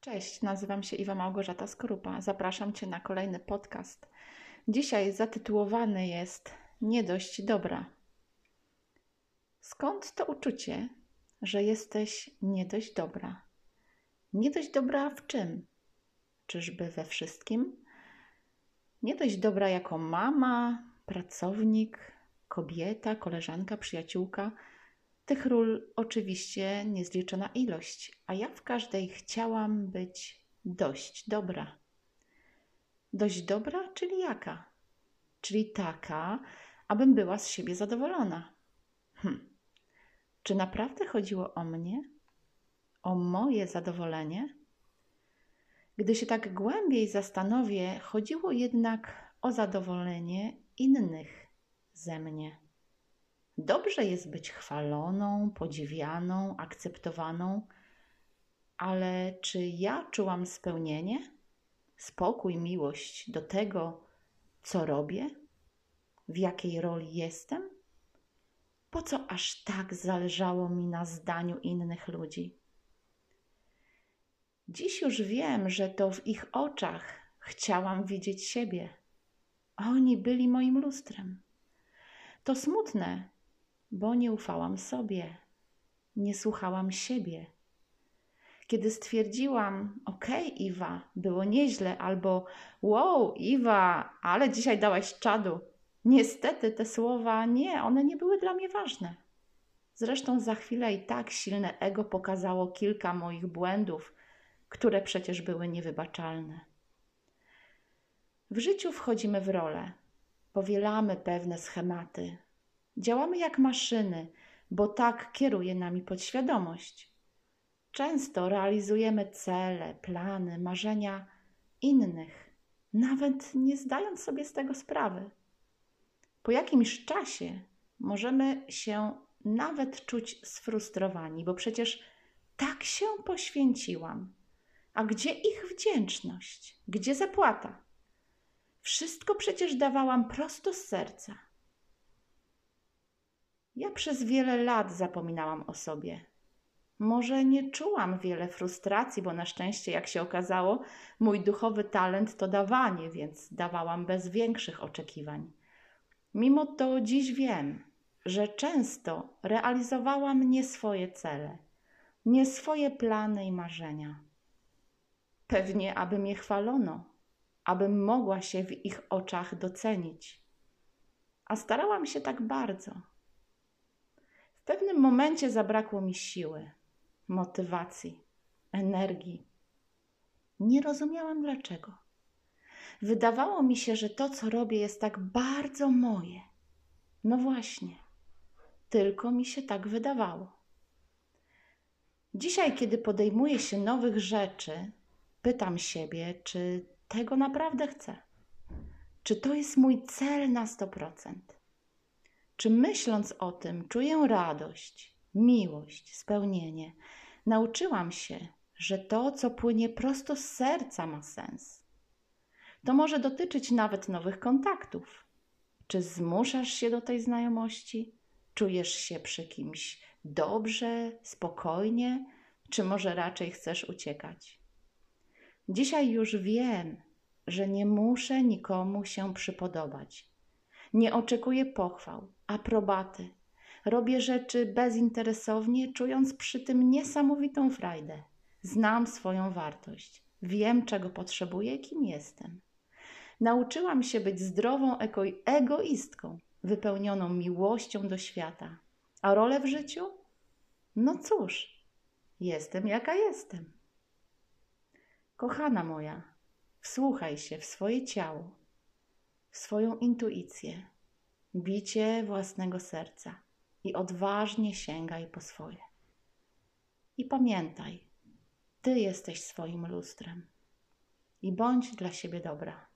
Cześć, nazywam się Iwa Małgorzata Skorupa. Zapraszam Cię na kolejny podcast. Dzisiaj zatytułowany jest Nie dość dobra. Skąd to uczucie, że jesteś nie dość dobra? Nie dość dobra w czym? Czyżby we wszystkim? Nie dość dobra jako mama, pracownik, kobieta, koleżanka, przyjaciółka – tych ról oczywiście niezliczona ilość, a ja w każdej chciałam być dość dobra. Dość dobra, czyli jaka? Czyli taka, abym była z siebie zadowolona. Hm. Czy naprawdę chodziło o mnie? O moje zadowolenie? Gdy się tak głębiej zastanowię, chodziło jednak o zadowolenie innych ze mnie. Dobrze jest być chwaloną, podziwianą, akceptowaną, ale czy ja czułam spełnienie, spokój, miłość do tego, co robię, w jakiej roli jestem? Po co aż tak zależało mi na zdaniu innych ludzi? Dziś już wiem, że to w ich oczach chciałam widzieć siebie. Oni byli moim lustrem. To smutne, bo nie ufałam sobie, nie słuchałam siebie. Kiedy stwierdziłam, okej, okay, Iwa, było nieźle, albo wow, Iwa, ale dzisiaj dałaś czadu. Niestety te słowa nie, one nie były dla mnie ważne. Zresztą za chwilę i tak silne ego pokazało kilka moich błędów, które przecież były niewybaczalne. W życiu wchodzimy w rolę, powielamy pewne schematy, Działamy jak maszyny, bo tak kieruje nami podświadomość. Często realizujemy cele, plany, marzenia innych, nawet nie zdając sobie z tego sprawy. Po jakimś czasie możemy się nawet czuć sfrustrowani, bo przecież tak się poświęciłam. A gdzie ich wdzięczność? Gdzie zapłata? Wszystko przecież dawałam prosto z serca. Ja przez wiele lat zapominałam o sobie. Może nie czułam wiele frustracji, bo na szczęście, jak się okazało, mój duchowy talent to dawanie, więc dawałam bez większych oczekiwań. Mimo to dziś wiem, że często realizowałam nie swoje cele, nie swoje plany i marzenia. Pewnie, aby mnie chwalono, abym mogła się w ich oczach docenić. A starałam się tak bardzo pewnym momencie zabrakło mi siły, motywacji, energii. Nie rozumiałam dlaczego. Wydawało mi się, że to, co robię, jest tak bardzo moje. No właśnie, tylko mi się tak wydawało. Dzisiaj, kiedy podejmuję się nowych rzeczy, pytam siebie, czy tego naprawdę chcę. Czy to jest mój cel na 100%? Czy myśląc o tym czuję radość, miłość, spełnienie? Nauczyłam się, że to, co płynie prosto z serca, ma sens. To może dotyczyć nawet nowych kontaktów. Czy zmuszasz się do tej znajomości? Czujesz się przy kimś dobrze, spokojnie, czy może raczej chcesz uciekać? Dzisiaj już wiem, że nie muszę nikomu się przypodobać nie oczekuję pochwał, aprobaty. Robię rzeczy bezinteresownie, czując przy tym niesamowitą frajdę. Znam swoją wartość, wiem czego potrzebuję kim jestem. Nauczyłam się być zdrową ego egoistką, wypełnioną miłością do świata. A rolę w życiu? No cóż, jestem jaka jestem. Kochana moja, wsłuchaj się w swoje ciało swoją intuicję, bicie własnego serca i odważnie sięgaj po swoje. I pamiętaj, Ty jesteś swoim lustrem i bądź dla siebie dobra.